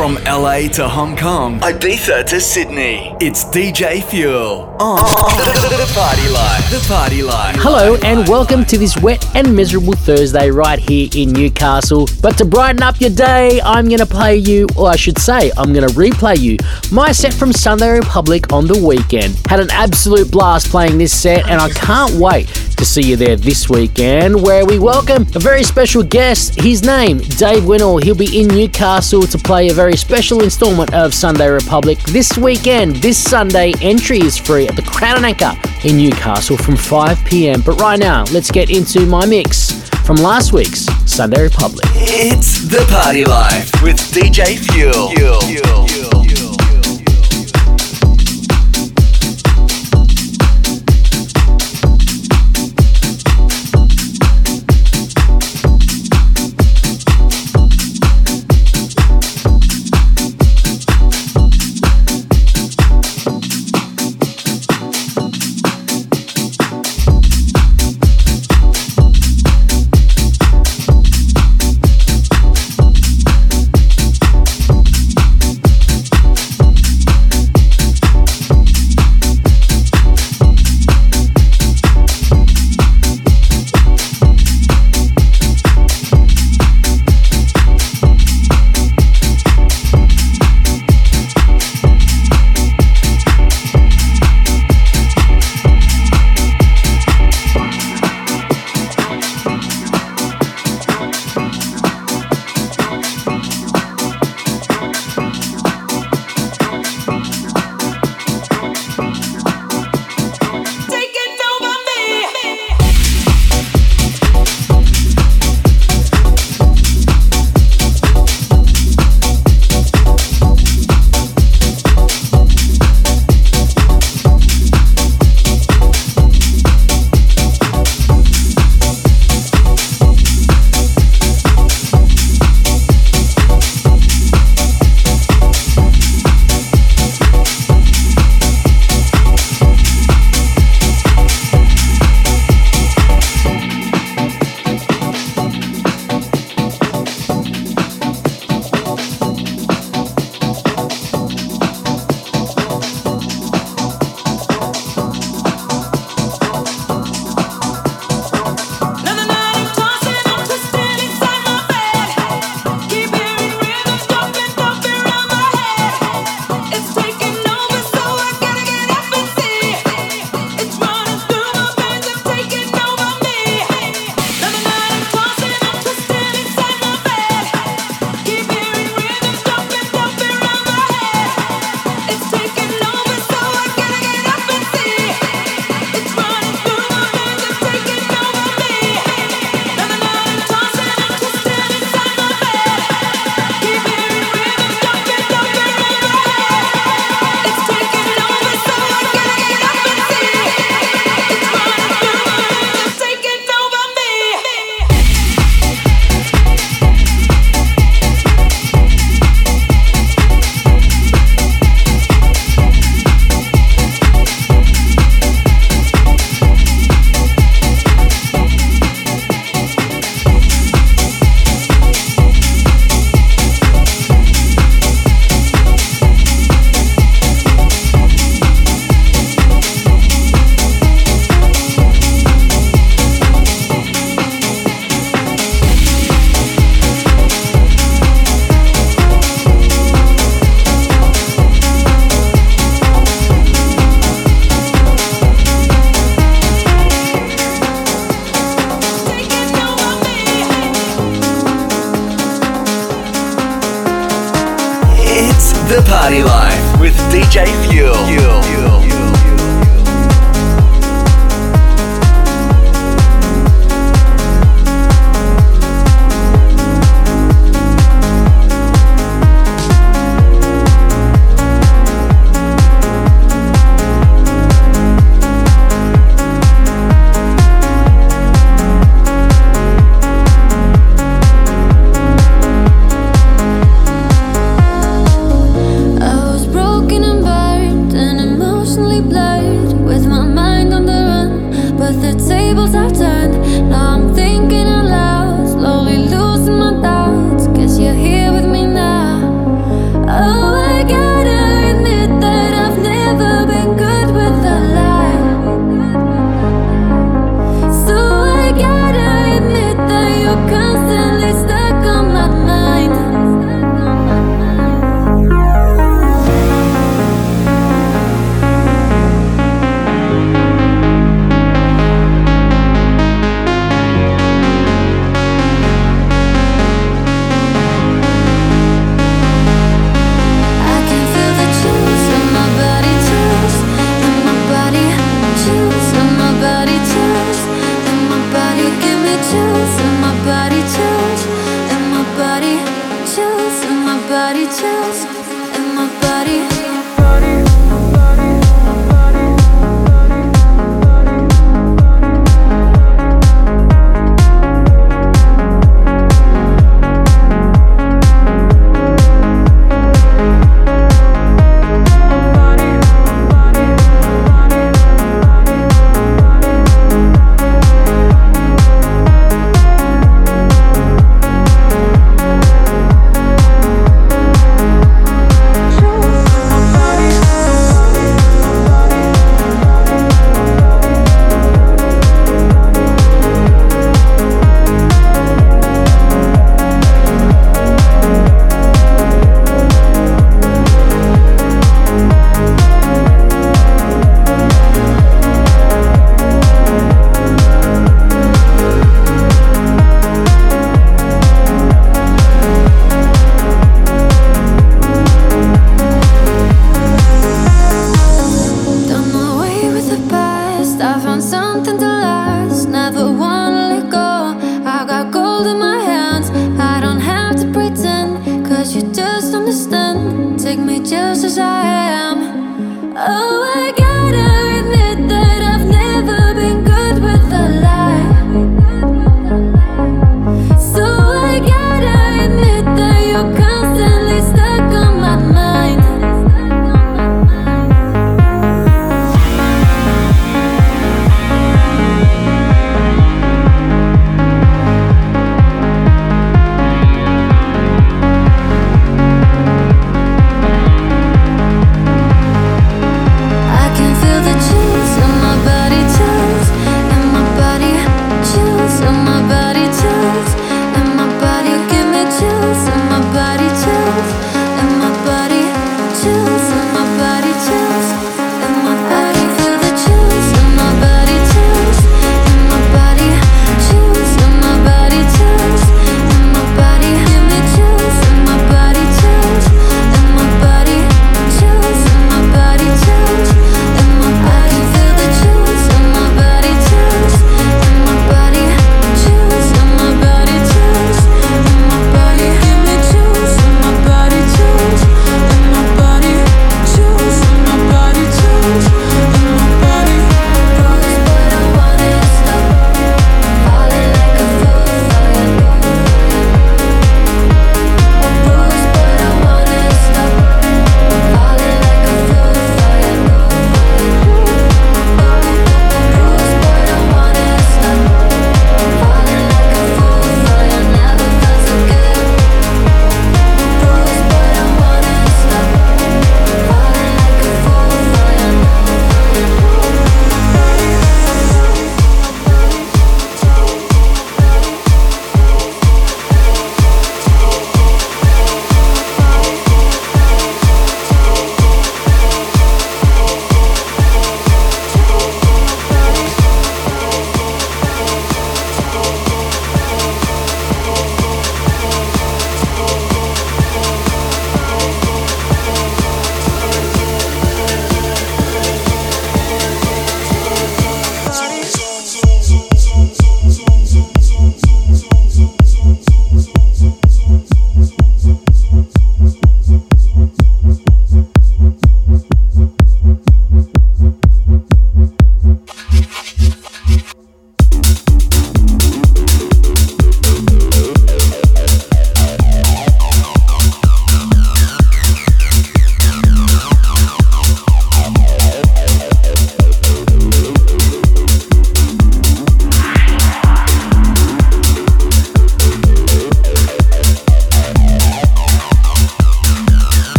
From LA to Hong Kong, Ibiza to Sydney, it's DJ Fuel on oh. the Party Life. The Party Life. Hello and welcome to this wet and miserable Thursday right here in Newcastle. But to brighten up your day, I'm going to play you, or I should say, I'm going to replay you my set from Sunday Republic on the weekend. Had an absolute blast playing this set, and I can't wait to see you there this weekend, where we welcome a very special guest. His name, Dave Winnel. He'll be in Newcastle to play a very special installment of Sunday Republic this weekend. This Sunday, entry is free at the Crown and Anchor in Newcastle from 5 pm. But right now, let's get into my mix from last week's Sunday Republic. It's the Party Life with DJ Fuel. Fuel. Fuel. Follow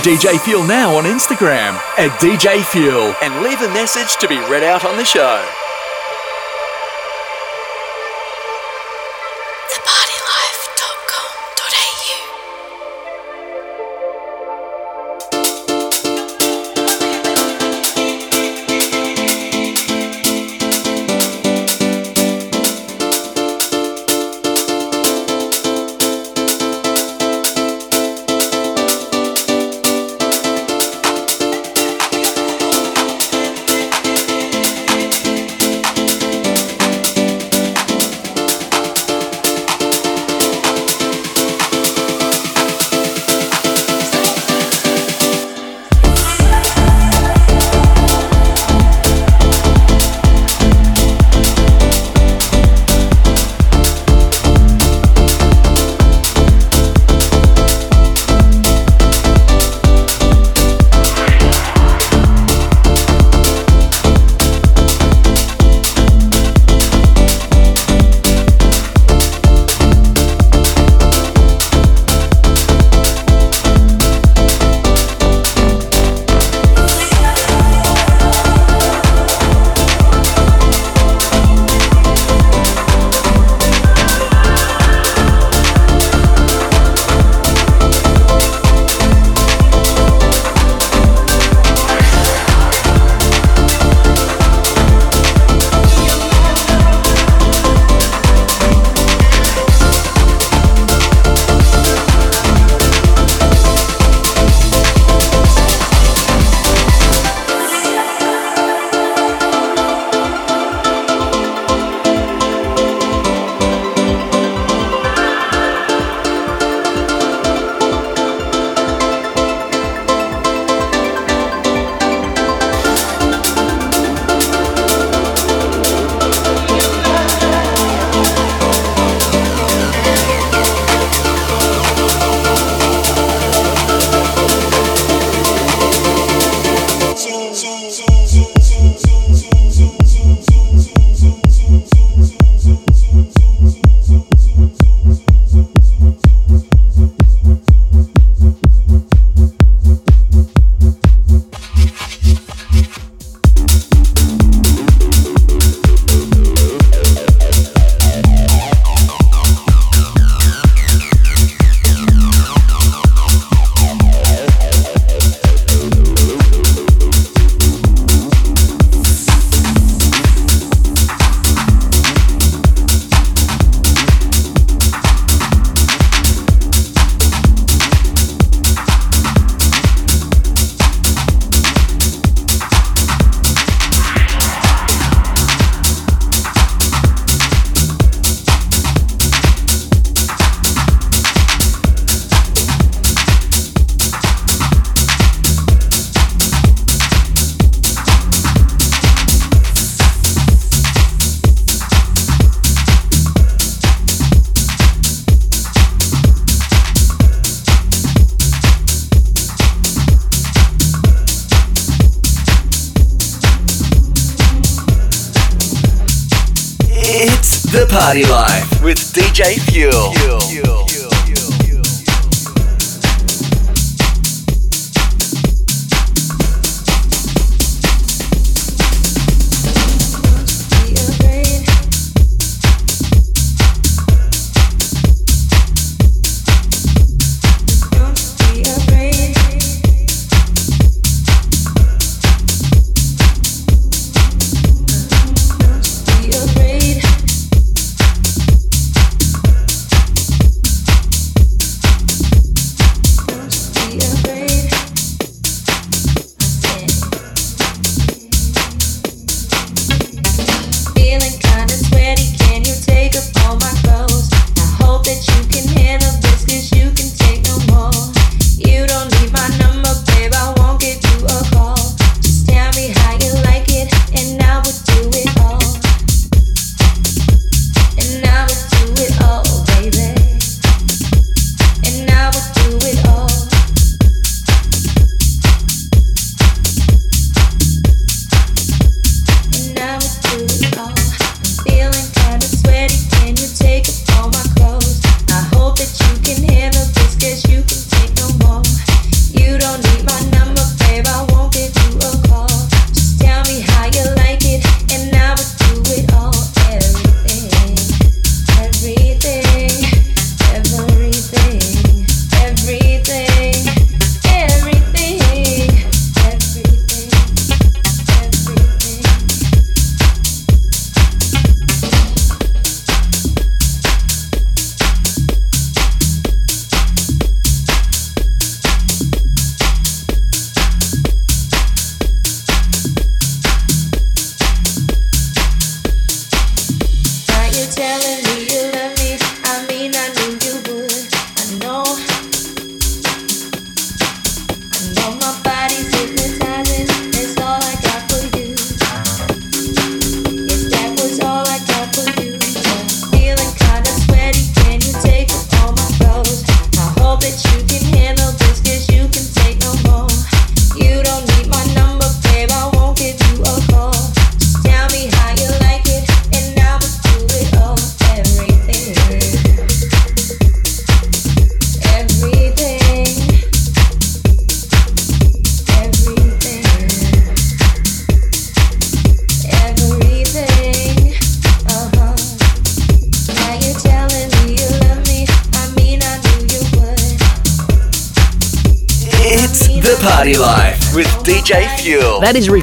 DJ Fuel now on Instagram at DJ Fuel and leave a message to be read out on the show.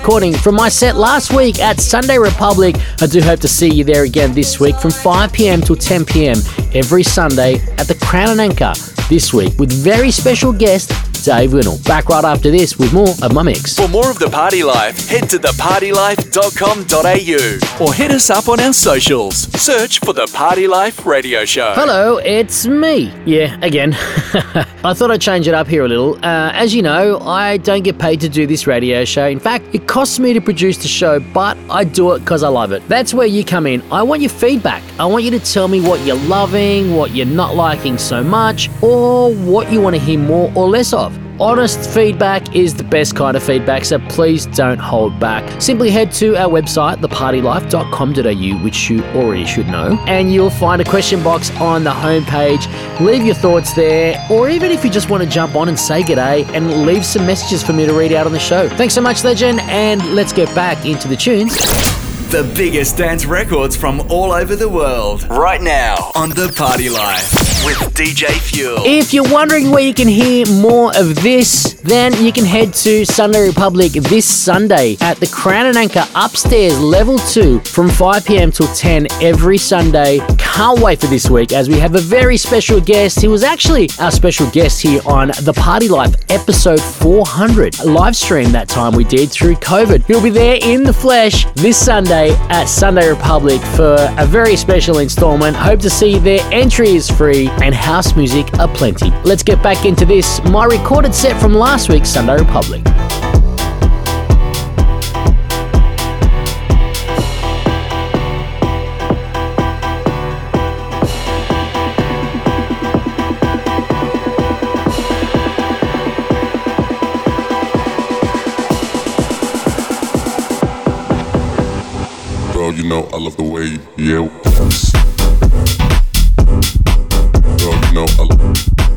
Recording from my set last week at Sunday Republic. I do hope to see you there again this week from 5 pm till 10 pm every Sunday at the Crown and Anchor this week with very special guest Dave Winnel. Back right after this with more of my mix. For more of the Party Life, head to thepartylife.com.au or hit us up on our socials. Search for the Party Life Radio Show. Hello, it's me. Yeah, again. I thought I'd change it up here a little. Uh, as you know, I don't get paid to do this radio show. In fact, it costs me to produce the show, but I do it because I love it. That's where you come in. I want your feedback. I want you to tell me what you're loving, what you're not liking so much, or what you want to hear more or less of. Honest feedback is the best kind of feedback, so please don't hold back. Simply head to our website, thepartylife.com.au, which you already should know, and you'll find a question box on the homepage. Leave your thoughts there, or even if you just want to jump on and say g'day and leave some messages for me to read out on the show. Thanks so much, Legend, and let's get back into the tunes. The biggest dance records from all over the world. Right now on The Party Life with DJ Fuel. If you're wondering where you can hear more of this, then you can head to Sunday Republic this Sunday at the Crown and Anchor upstairs, level 2, from 5 pm till 10 every Sunday. Can't wait for this week as we have a very special guest. He was actually our special guest here on The Party Life episode 400, a live stream that time we did through COVID. He'll be there in the flesh this Sunday at Sunday Republic for a very special installment. Hope to see you there. Entry is free and house music aplenty. Let's get back into this. My recorded set from last week's Sunday Republic. you know I love the way you. Girl, you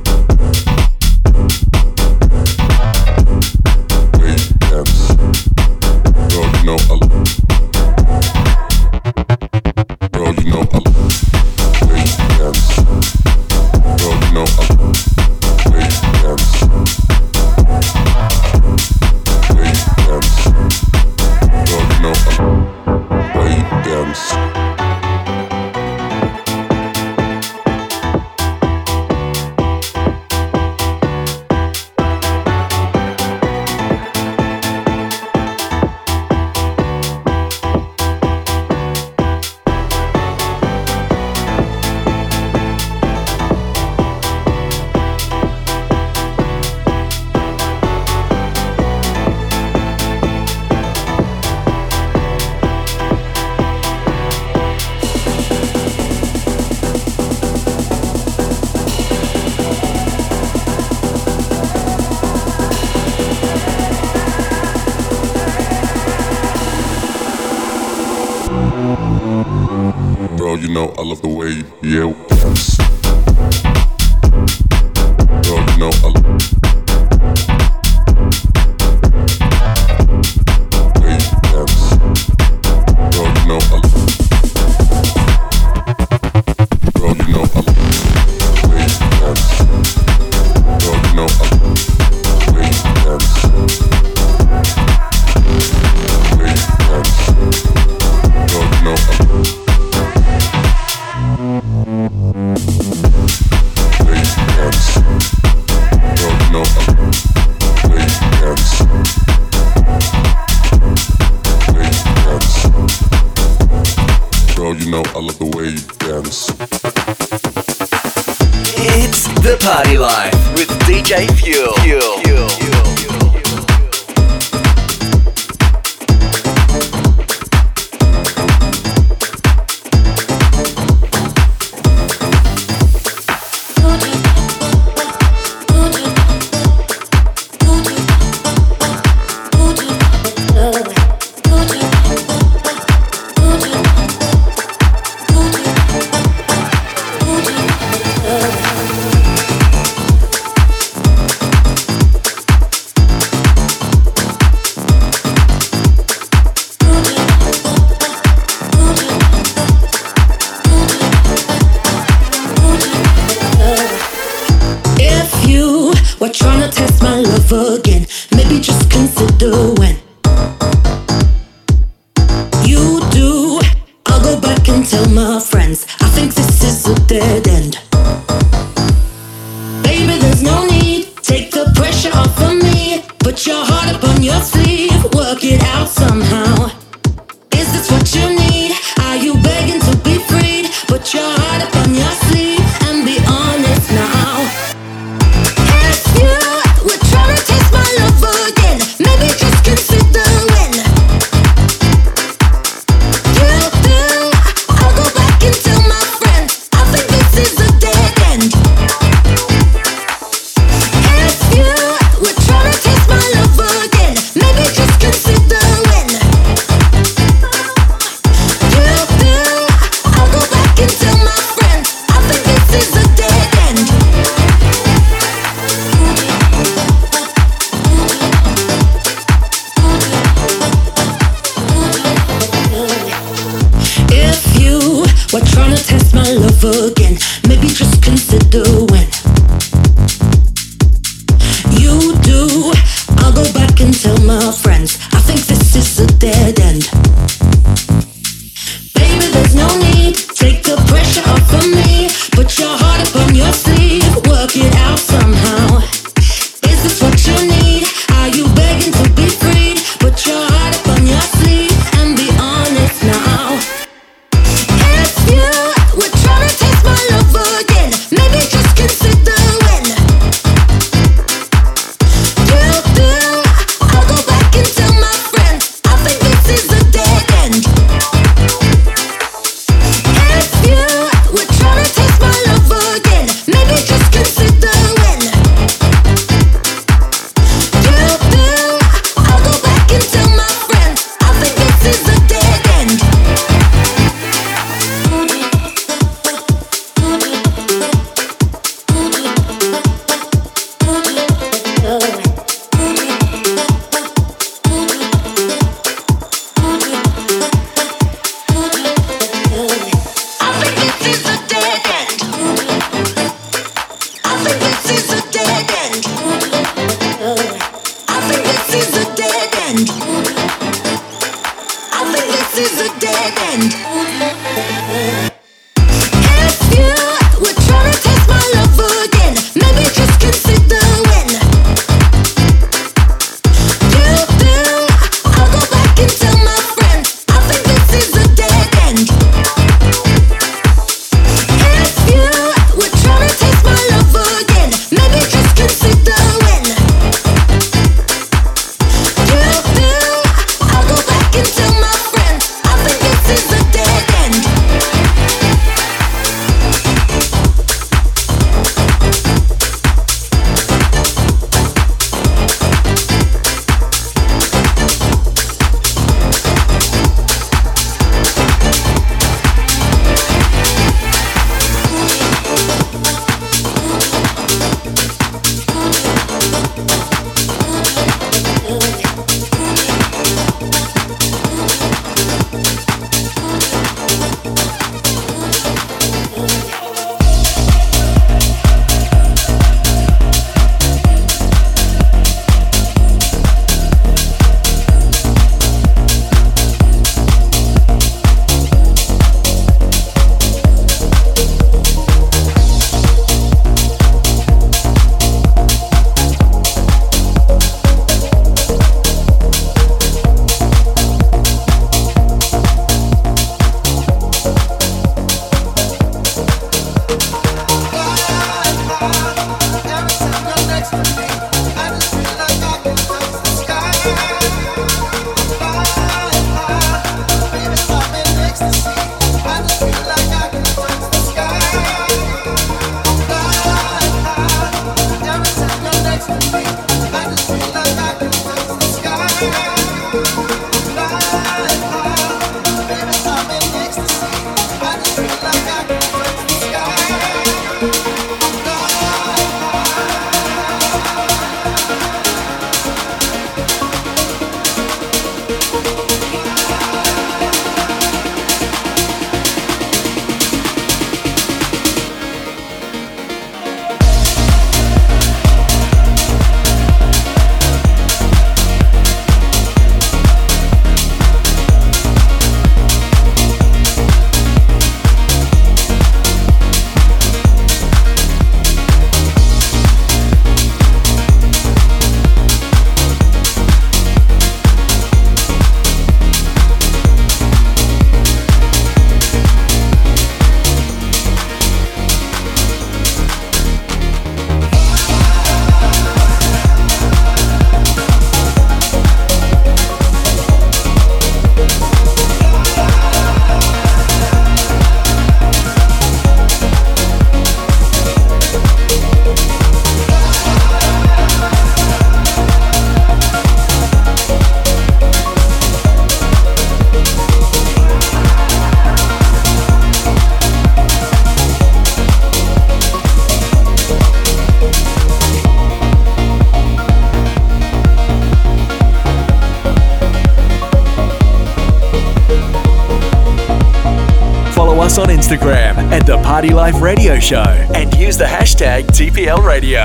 Life Radio Show and use the hashtag TPL Radio.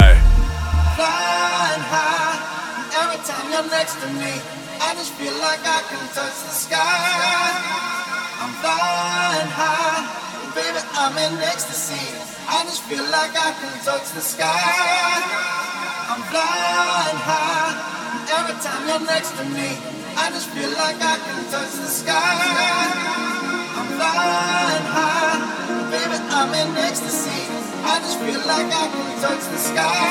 Flying high, every time you're next to me, I just feel like I can touch the sky. I'm flying high, baby, I'm in ecstasy. I just feel like I can touch the sky. I'm flying high, every time you're next to me. Sky.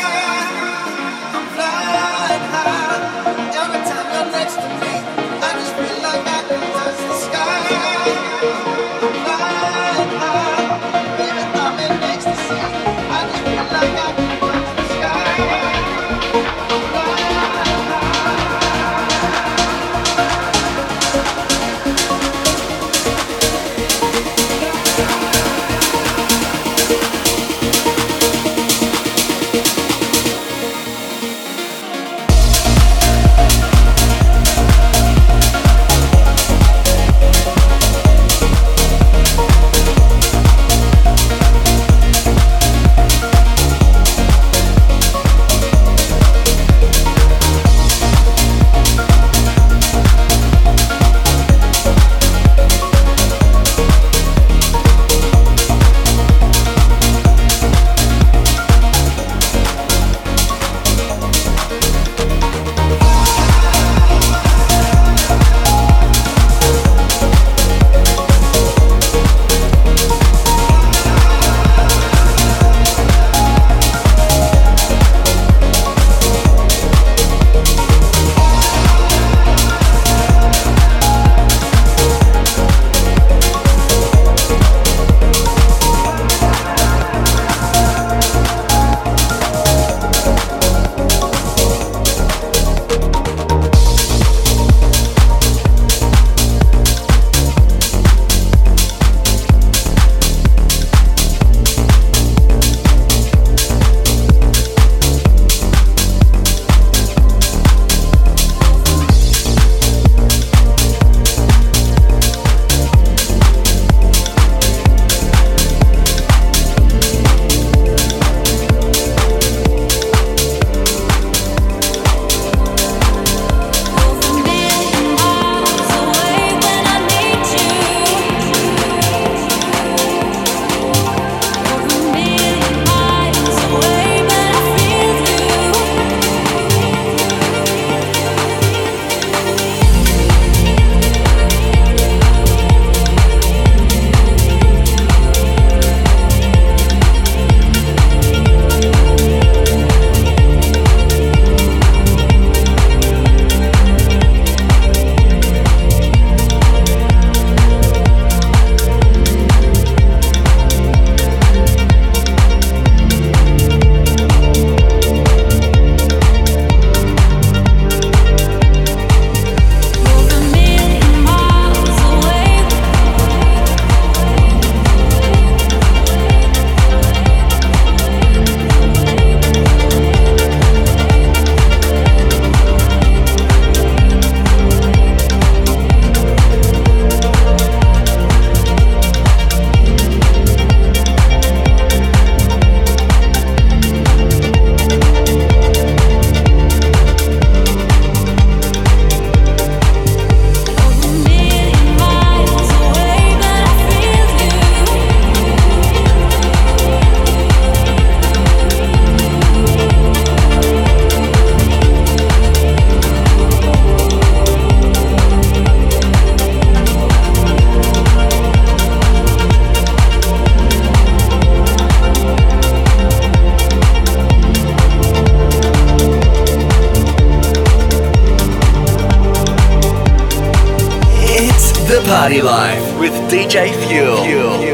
Party Life with DJ Fuel. Fuel.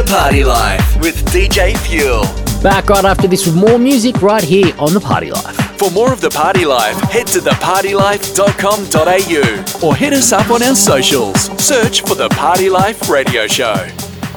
The Party Life with DJ Fuel. Back right after this with more music right here on The Party Life. For more of The Party Life, head to thepartylife.com.au or hit us up on our socials. Search for The Party Life Radio Show.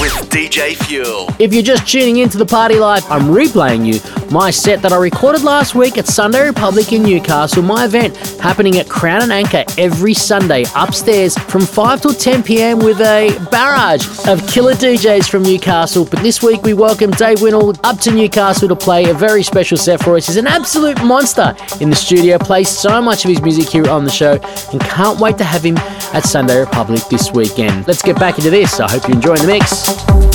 with DJ Fuel. If you're just tuning into the party life, I'm replaying you my set that I recorded last week at Sunday Republic in Newcastle. My event happening at Crown and Anchor every Sunday upstairs from 5 till 10 pm with a barrage of killer DJs from Newcastle. But this week we welcome Dave Winnel up to Newcastle to play a very special set for us. He's an absolute monster in the studio, plays so much of his music here on the show, and can't wait to have him at Sunday Republic this weekend. Let's get back into this. I hope you're enjoying the mix. Thank you.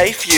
DJ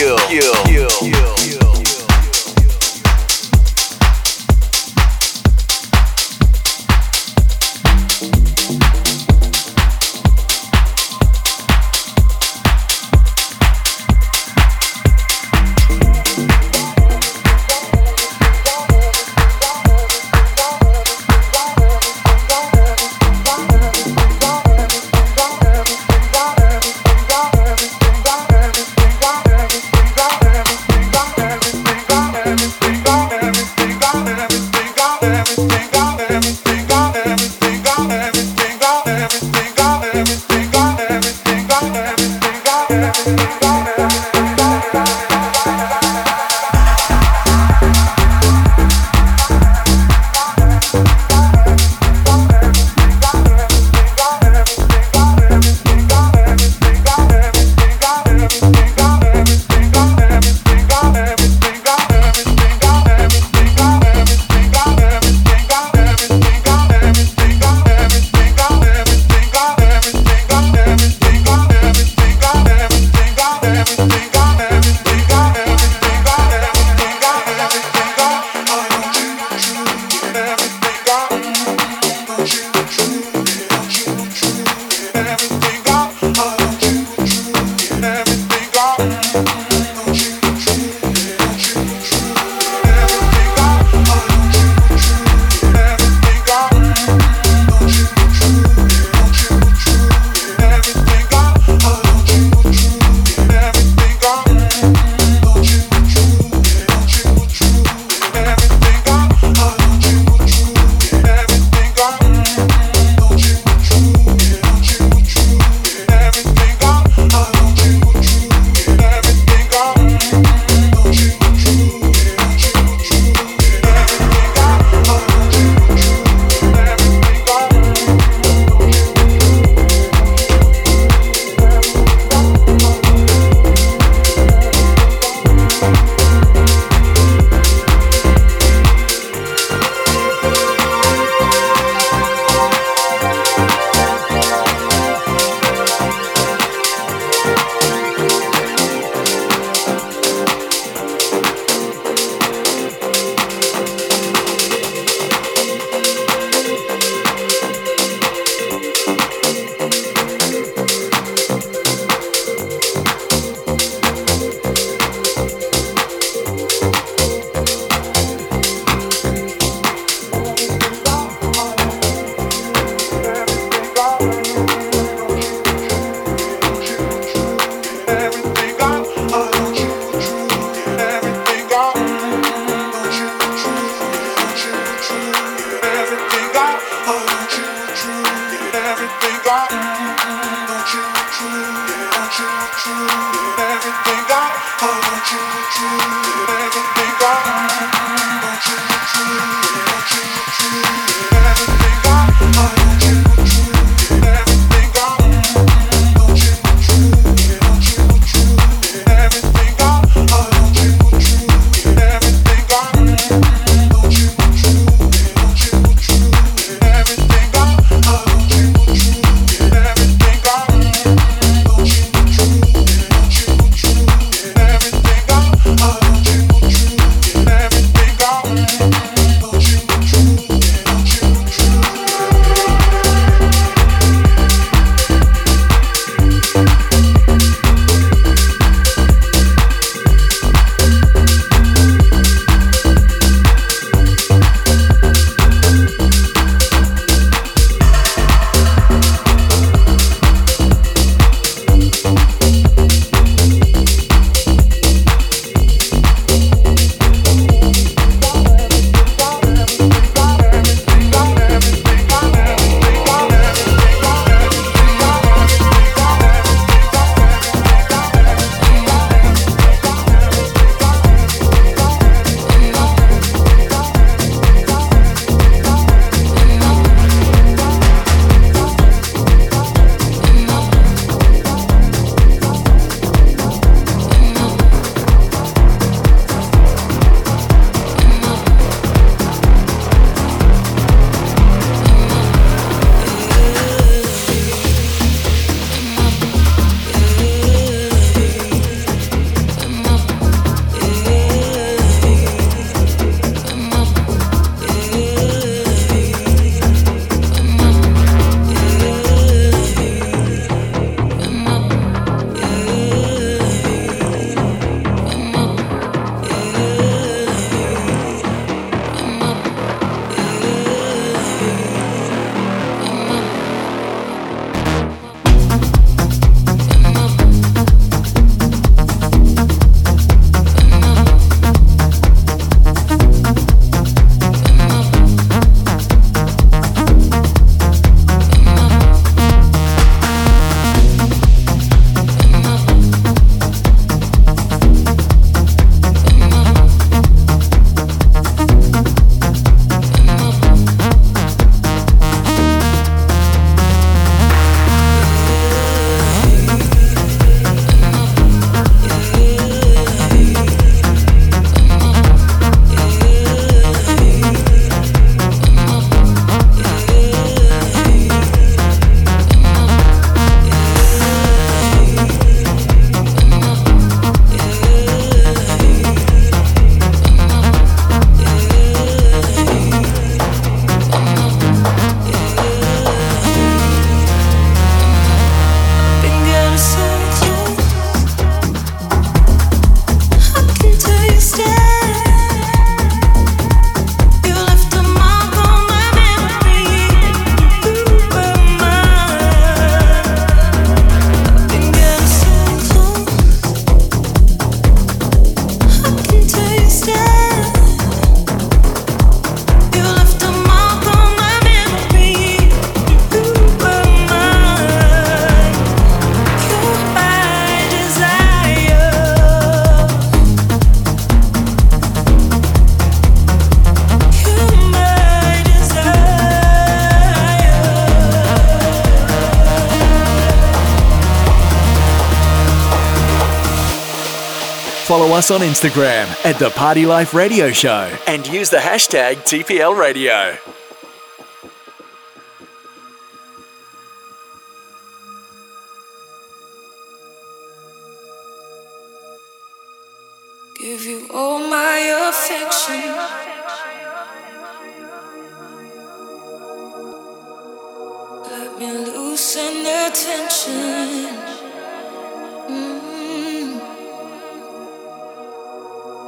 us on Instagram at The Party Life Radio Show and use the hashtag TPL Radio.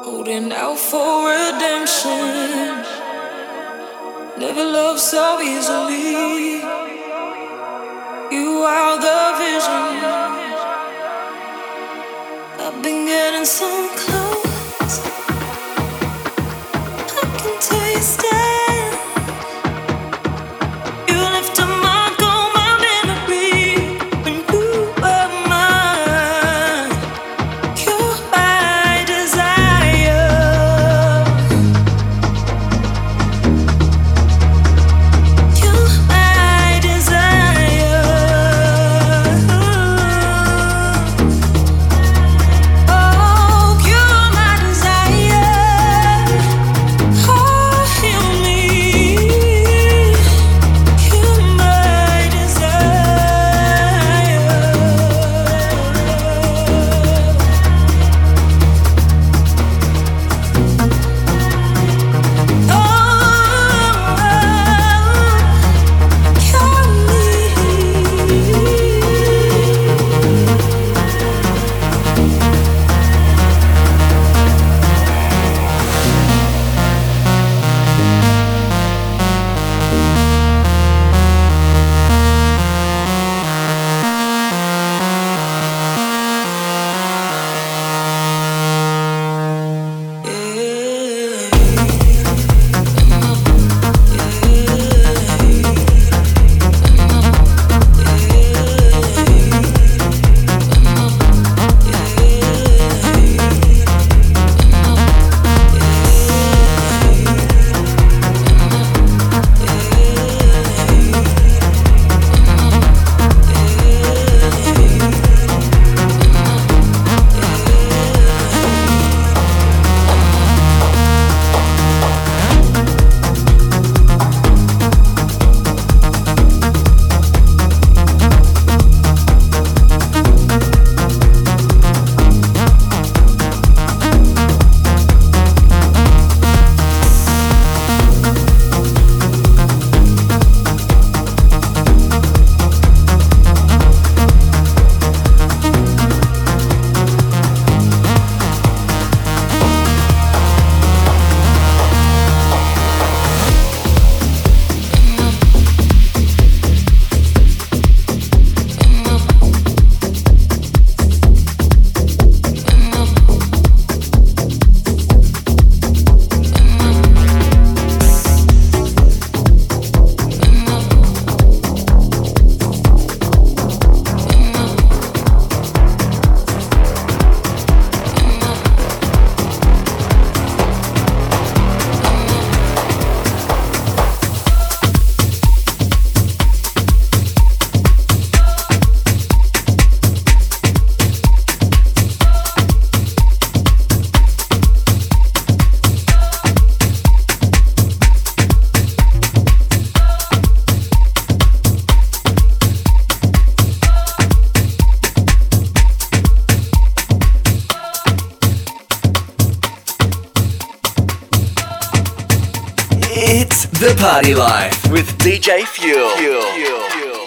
Holding out for redemption. Never loved so easily. You are the vision. I've been getting so Party Life with DJ Fuel. Fuel. Fuel.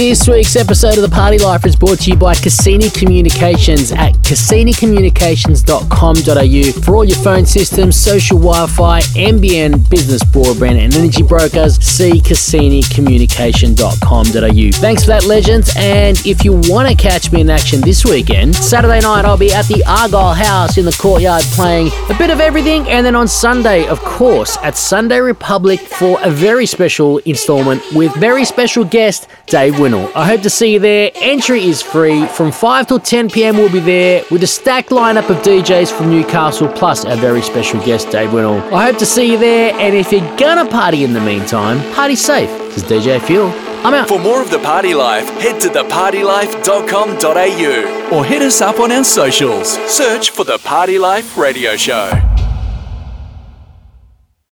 This week's episode of The Party Life is brought to you by Cassini Communications at CassiniCommunications.com.au for all your phone systems, social Wi Fi, NBN, business broadband, and energy brokers. See CassiniCommunication.com.au. Thanks for that, legends. And if you want to catch me in action this weekend, Saturday night I'll be at the Argyle House in the courtyard playing a bit of everything. And then on Sunday, of course, at Sunday Republic for a very special installment instalment with very special guest Dave Winnel. I hope to see you there. Entry is free. From 5 till 10 pm, we'll be there with a stacked lineup of DJs from Newcastle, plus our very special guest Dave Winnel. I hope to see you there, and if you're gonna party in the meantime, party safe, because DJ Fuel. I'm out. For more of The Party Life, head to thepartylife.com.au or hit us up on our socials. Search for The Party Life Radio Show.